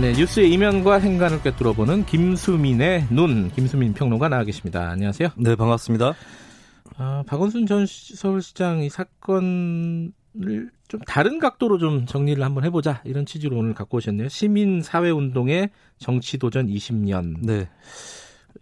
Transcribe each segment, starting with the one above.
네, 뉴스의 이면과 행간을 꿰뚫어 보는 김수민의 눈, 김수민 평론가 나와 계십니다. 안녕하세요. 네, 반갑습니다. 아, 박원순 전 서울시장 이 사건을 좀 다른 각도로 좀 정리를 한번 해보자 이런 취지로 오늘 갖고 오셨네요. 시민 사회 운동의 정치 도전 20년. 네.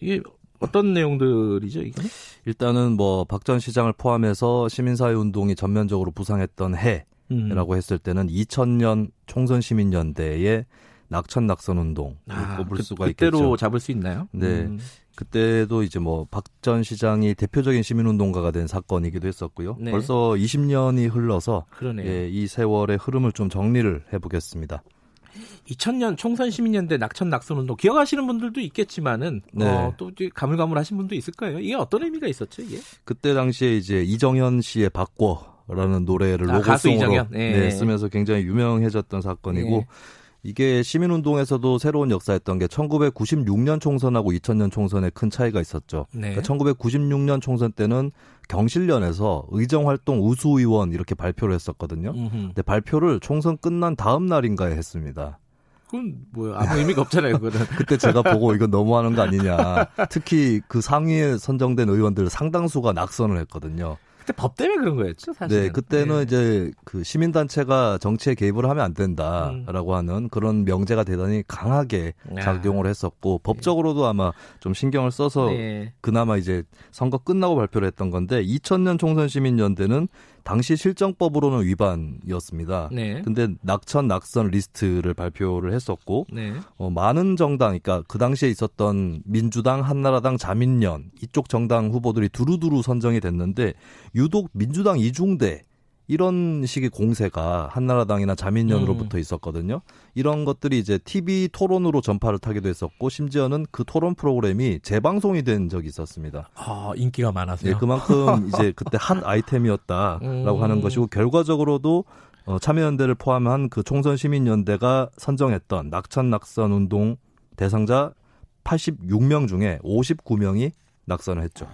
이게 어떤 내용들이죠, 이게? 일단은 뭐 박 전 시장을 포함해서 시민사회 운동이 전면적으로 부상했던 해라고 음. 했을 때는 2000년 총선 시민연대의 낙천 낙선 운동 아, 꼽을 그, 수가 그때로 있겠죠. 잡을 수 있나요? 네. 음. 그때도 이제 뭐 박 전 시장이 대표적인 시민운동가가 된 사건이기도 했었고요. 네. 벌써 20년이 흘러서 그러네요. 예, 이 세월의 흐름을 좀 정리를 해보겠습니다. 2000년 총선 시민연대 낙천 낙선 운동 기억하시는 분들도 있겠지만은 네. 어, 또 가물가물하신 분도 있을 거예요. 이게 어떤 의미가 있었죠, 이게? 그때 당시에 이제 이정현 씨의 바꿔라는 노래를 아, 로고송으로. 네. 네, 쓰면서 굉장히 유명해졌던 사건이고 네. 이게 시민운동에서도 새로운 역사였던 게 1996년 총선하고 2000년 총선에 큰 차이가 있었죠. 네. 그러니까 1996년 총선 때는 경실련에서 의정활동 우수의원 이렇게 발표를 했었거든요. 음흠. 근데 발표를 총선 끝난 다음 날인가에 했습니다. 그건 뭐야 아무 의미가 없잖아요, 그거는. 그때 제가 보고 이건 너무하는 거 아니냐. 특히 그 상위에 선정된 의원들 상당수가 낙선을 했거든요. 그때 법 때문에 그런 거였죠, 사실. 네, 그때는 이제 그 시민단체가 정치에 개입을 하면 안 된다라고 하는 그런 명제가 대단히 강하게 음. 야. 작용을 했었고 법적으로도 아마 좀 신경을 써서 네. 그나마 이제 선거 끝나고 발표를 했던 건데 2000년 총선 시민연대는 당시 실정법으로는 위반이었습니다. 네. 근데 낙천 낙선 리스트를 발표를 했었고 네. 어, 많은 정당, 그러니까 그 당시에 있었던 민주당, 한나라당, 자민련 이쪽 정당 후보들이 두루두루 선정이 됐는데 유독 민주당 이중대 이런 식의 공세가 한나라당이나 자민련으로부터 있었거든요. 이런 것들이 이제 TV 토론으로 전파를 타기도 했었고 심지어는 그 토론 프로그램이 재방송이 된 적이 있었습니다. 아, 인기가 많아서요. 네, 그만큼 이제 그때 핫 아이템이었다라고 음. 하는 것이고 결과적으로도 어, 참여연대를 포함한 그 총선 시민연대가 선정했던 낙천 낙선 운동 대상자 86명 중에 59명이 낙선을 했죠.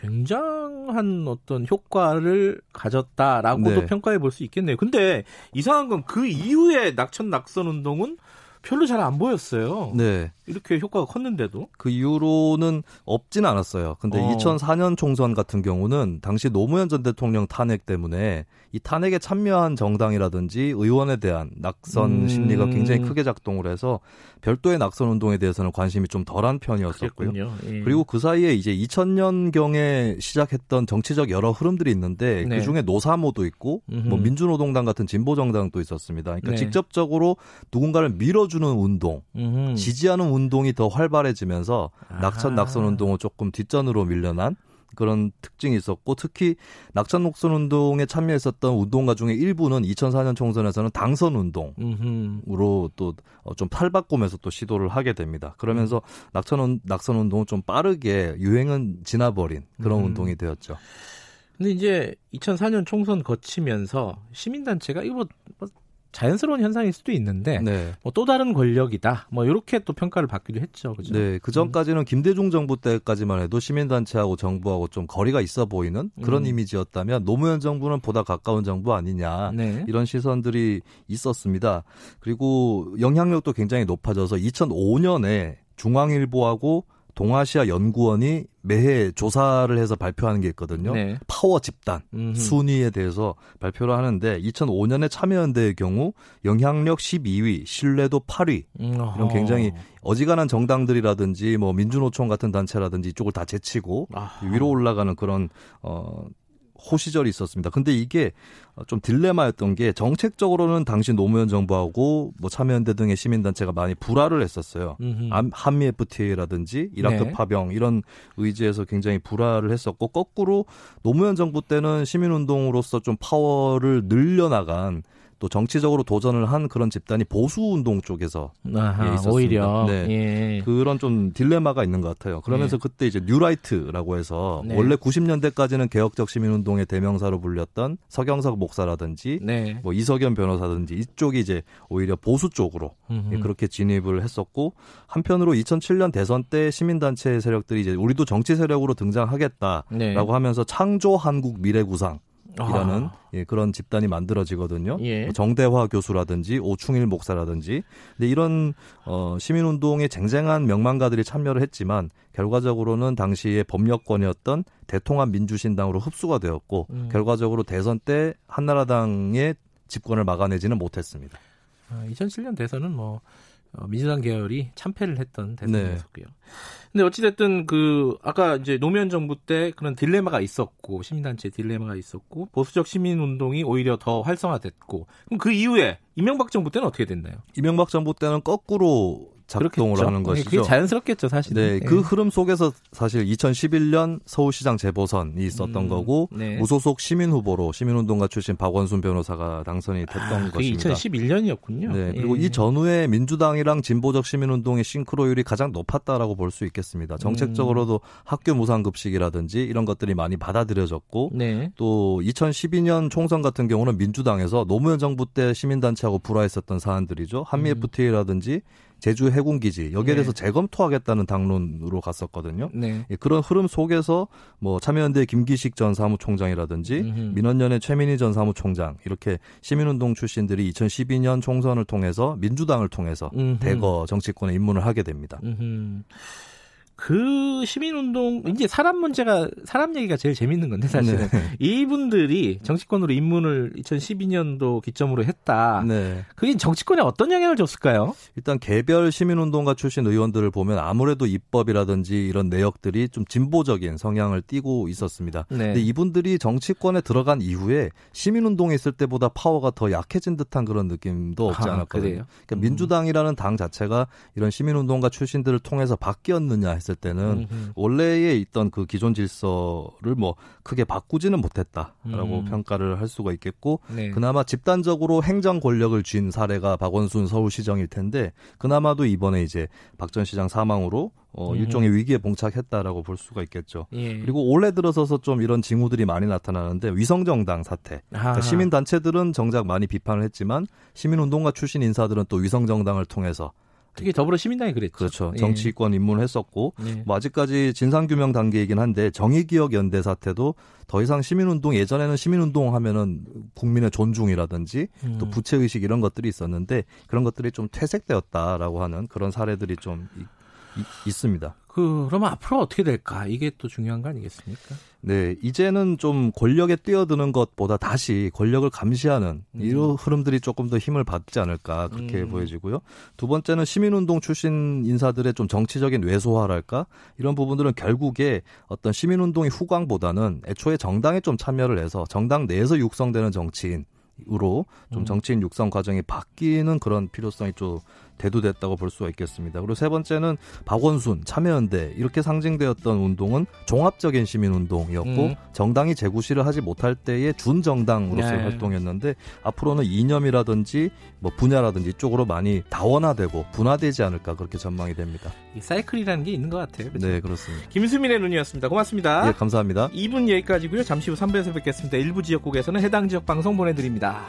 굉장한 어떤 효과를 가졌다라고도 네. 평가해 볼 수 있겠네요. 근데 이상한 건 그 이후에 낙천 낙선 운동은 별로 잘 안 보였어요. 네. 이렇게 효과가 컸는데도. 그 이후로는 없진 않았어요. 근데 어. 2004년 총선 같은 경우는 당시 노무현 전 대통령 탄핵 때문에 이 탄핵에 참여한 정당이라든지 의원에 대한 낙선 음. 심리가 굉장히 크게 작동을 해서 별도의 낙선 운동에 대해서는 관심이 좀 덜한 편이었었고요. 예. 그리고 그 사이에 이제 2000년 경에 시작했던 정치적 여러 흐름들이 있는데 네. 그 중에 노사모도 있고 음흠. 뭐 민주노동당 같은 진보 정당도 있었습니다. 그러니까 네. 직접적으로 누군가를 밀어주는 운동, 음흠. 지지하는 운동이 더 활발해지면서 낙천 아하. 낙선 운동은 조금 뒷전으로 밀려난 그런 특징이 있었고 특히 낙천 낙선 운동에 참여했었던 운동가 중에 일부는 2004년 총선에서는 당선 운동 음흠. 으로 또좀 탈바꿈해서 또 시도를 하게 됩니다. 그러면서 낙천 운- 낙선 운동은 좀 빠르게 유행은 지나버린 그런 음. 운동이 되었죠. 근데 이제 2004년 총선 거치면서 시민단체가 이거 뭐, 뭐 자연스러운 현상일 수도 있는데 네. 뭐또 다른 권력이다. 뭐 이렇게 또 평가를 받기도 했죠. 그죠? 네, 그 전까지는 김대중 정부 때까지만 해도 시민단체하고 정부하고 좀 거리가 있어 보이는 그런 음. 이미지였다면 노무현 정부는 보다 가까운 정부 아니냐 네. 이런 시선들이 있었습니다. 그리고 영향력도 굉장히 높아져서 2005년에 중앙일보하고 동아시아 연구원이 매해 조사를 해서 발표하는 게 있거든요. 네. 파워 집단 음흠. 순위에 대해서 발표를 하는데 2005년에 참여연대의 경우 영향력 12위, 신뢰도 8위 음, 이런. 굉장히 어지간한 정당들이라든지 뭐 민주노총 같은 단체라든지 이쪽을 다 제치고 아하. 위로 올라가는 그런 어 호시절이 있었습니다. 근데 이게 좀 딜레마였던 게 정책적으로는 당시 노무현 정부하고 뭐 참여연대 등의 시민단체가 많이 불화를 했었어요. 음흠. 암- 한미 FTA라든지 이라크 네. 파병 이런 의제에서 굉장히 불화를 했었고 거꾸로 노무현 정부 때는 시민운동으로서 좀 파워를 늘려나간 또 정치적으로 도전을 한 그런 집단이 보수 운동 쪽에서 아하, 예, 있었습니다. 오히려 네. 예. 그런 좀 딜레마가 있는 것 같아요. 그러면서 그때 이제 뉴라이트라고 해서 네. 원래 90년대까지는 개혁적 시민운동의 대명사로 불렸던 서경석 목사라든지 네. 뭐 이석연 변호사든지 이쪽이 이제 오히려 보수 쪽으로 음흠. 예, 그렇게 진입을 했었고 한편으로 2007년 대선 때 시민단체 세력들이 이제 우리도 정치 세력으로 등장하겠다라고 네. 하면서 창조 한국 미래구상 이라는 아. 예, 그런 집단이 만들어지거든요. 예. 뭐 정대화 교수라든지 오충일 목사라든지. 근데 이런 어, 시민운동에 쟁쟁한 명망가들이 참여를 했지만 결과적으로는 당시의 법력권이었던 대통합 민주신당으로 흡수가 되었고 음. 결과적으로 대선 때 한나라당의 집권을 막아내지는 못했습니다. 아, 2007년 대선은 뭐 어, 민주당 계열이 참패를 했던 네. 대선이었고요. 근데 어찌됐든 그 아까 이제 노무현 정부 때 그런 딜레마가 있었고 시민단체 딜레마가 있었고 보수적 시민운동이 오히려 더 활성화됐고 그럼 그 이후에 이명박 정부 때는 어떻게 됐나요? 이명박 정부 때는 거꾸로 작동을 그렇겠죠. 하는 네, 것이죠. 그게 자연스럽겠죠, 사실은. 네, 그 흐름 속에서 사실 2011년 서울시장 재보선이 있었던 음, 거고 네. 무소속 시민 후보로 시민운동가 출신 박원순 변호사가 당선이 됐던 아, 것입니다. 2011년이었군요. 네, 그리고 예. 이 전후에 민주당이랑 진보적 시민운동의 싱크로율이 가장 높았다라고 볼 수 있겠습니다. 정책적으로도 학교 무상급식이라든지 이런 것들이 많이 받아들여졌고 네. 또 2012년 총선 같은 경우는 민주당에서 노무현 정부 때 시민단체하고 불화했었던 사안들이죠. 한미 음. FTA라든지 제주 해군기지 여기에 네. 대해서 재검토하겠다는 당론으로 갔었거든요. 네. 예, 그런 흐름 속에서 뭐 참여연대 김기식 전 사무총장이라든지 음흠. 민원연의 최민희 전 사무총장 이렇게 시민운동 출신들이 2012년 총선을 통해서 민주당을 통해서 음흠. 대거 정치권에 입문을 하게 됩니다. 음흠. 그 시민운동 이제 사람 문제가 사람 얘기가 제일 재밌는 건데 사실은 네. 이분들이 정치권으로 입문을 2012년도 기점으로 했다. 네. 그게 정치권에 어떤 영향을 줬을까요? 일단 개별 시민운동가 출신 의원들을 보면 아무래도 입법이라든지 이런 내역들이 좀 진보적인 성향을 띠고 있었습니다. 네. 근데 이분들이 정치권에 들어간 이후에 시민운동에 있을 때보다 파워가 더 약해진 듯한 그런 느낌도 없지 아, 않았거든요. 그래요? 그러니까 음. 민주당이라는 당 자체가 이런 시민운동가 출신들을 통해서 바뀌었느냐 했을 때는 음흠. 원래에 있던 그 기존 질서를 뭐 크게 바꾸지는 못했다라고 음. 평가를 할 수가 있겠고 네. 그나마 집단적으로 행정 권력을 쥔 사례가 박원순 서울시장일 텐데 그나마도 이번에 이제 박 전 시장 사망으로 어, 음. 일종의 위기에 봉착했다라고 볼 수가 있겠죠. 예. 그리고 올해 들어서서 좀 이런 징후들이 많이 나타나는데 위성정당 사태. 그러니까. 시민단체들은 정작 많이 비판을 했지만 시민운동가 출신 인사들은 또 위성정당을 통해서 특히 더불어 시민당이 그랬죠. 그렇죠 예. 정치권 입문을 했었고 예. 뭐 아직까지 진상규명 단계이긴 한데 정의기억연대 사태도 더 이상 시민운동 예전에는 시민운동 하면은 국민의 존중이라든지 음. 또 부채의식 이런 것들이 있었는데 그런 것들이 좀 퇴색되었다라고 하는 그런 사례들이 좀 있습니다. 그 그러면 앞으로 어떻게 될까? 이게 또 중요한 거 아니겠습니까? 네, 이제는 좀 권력에 뛰어드는 것보다 다시 권력을 감시하는 이런 흐름들이 조금 더 힘을 받지 않을까 그렇게 음. 보여지고요. 두 번째는 시민운동 출신 인사들의 좀 정치적인 외소화랄까 이런 부분들은 결국에 어떤 시민운동의 후광보다는 애초에 정당에 좀 참여를 해서 정당 내에서 육성되는 정치인 으로 좀 음. 정치인 육성 과정이 바뀌는 그런 필요성이 좀 대두됐다고 볼 수가 있겠습니다. 그리고 세 번째는 박원순, 참여연대 이렇게 상징되었던 운동은 종합적인 시민운동이었고 음. 정당이 재구시를 하지 못할 때의 준정당으로서의 네. 활동이었는데 앞으로는 이념이라든지 뭐 분야라든지 이쪽으로 많이 다원화되고 분화되지 않을까 그렇게 전망이 됩니다. 이 사이클이라는 게 있는 것 같아요. 그렇죠? 네, 그렇습니다. 김수민의 눈이었습니다. 고맙습니다. 예, 감사합니다. 2분 여기까지고요. 잠시 후 3부에서 뵙겠습니다. 일부 지역국에서는 해당 지역 방송 보내드립니다.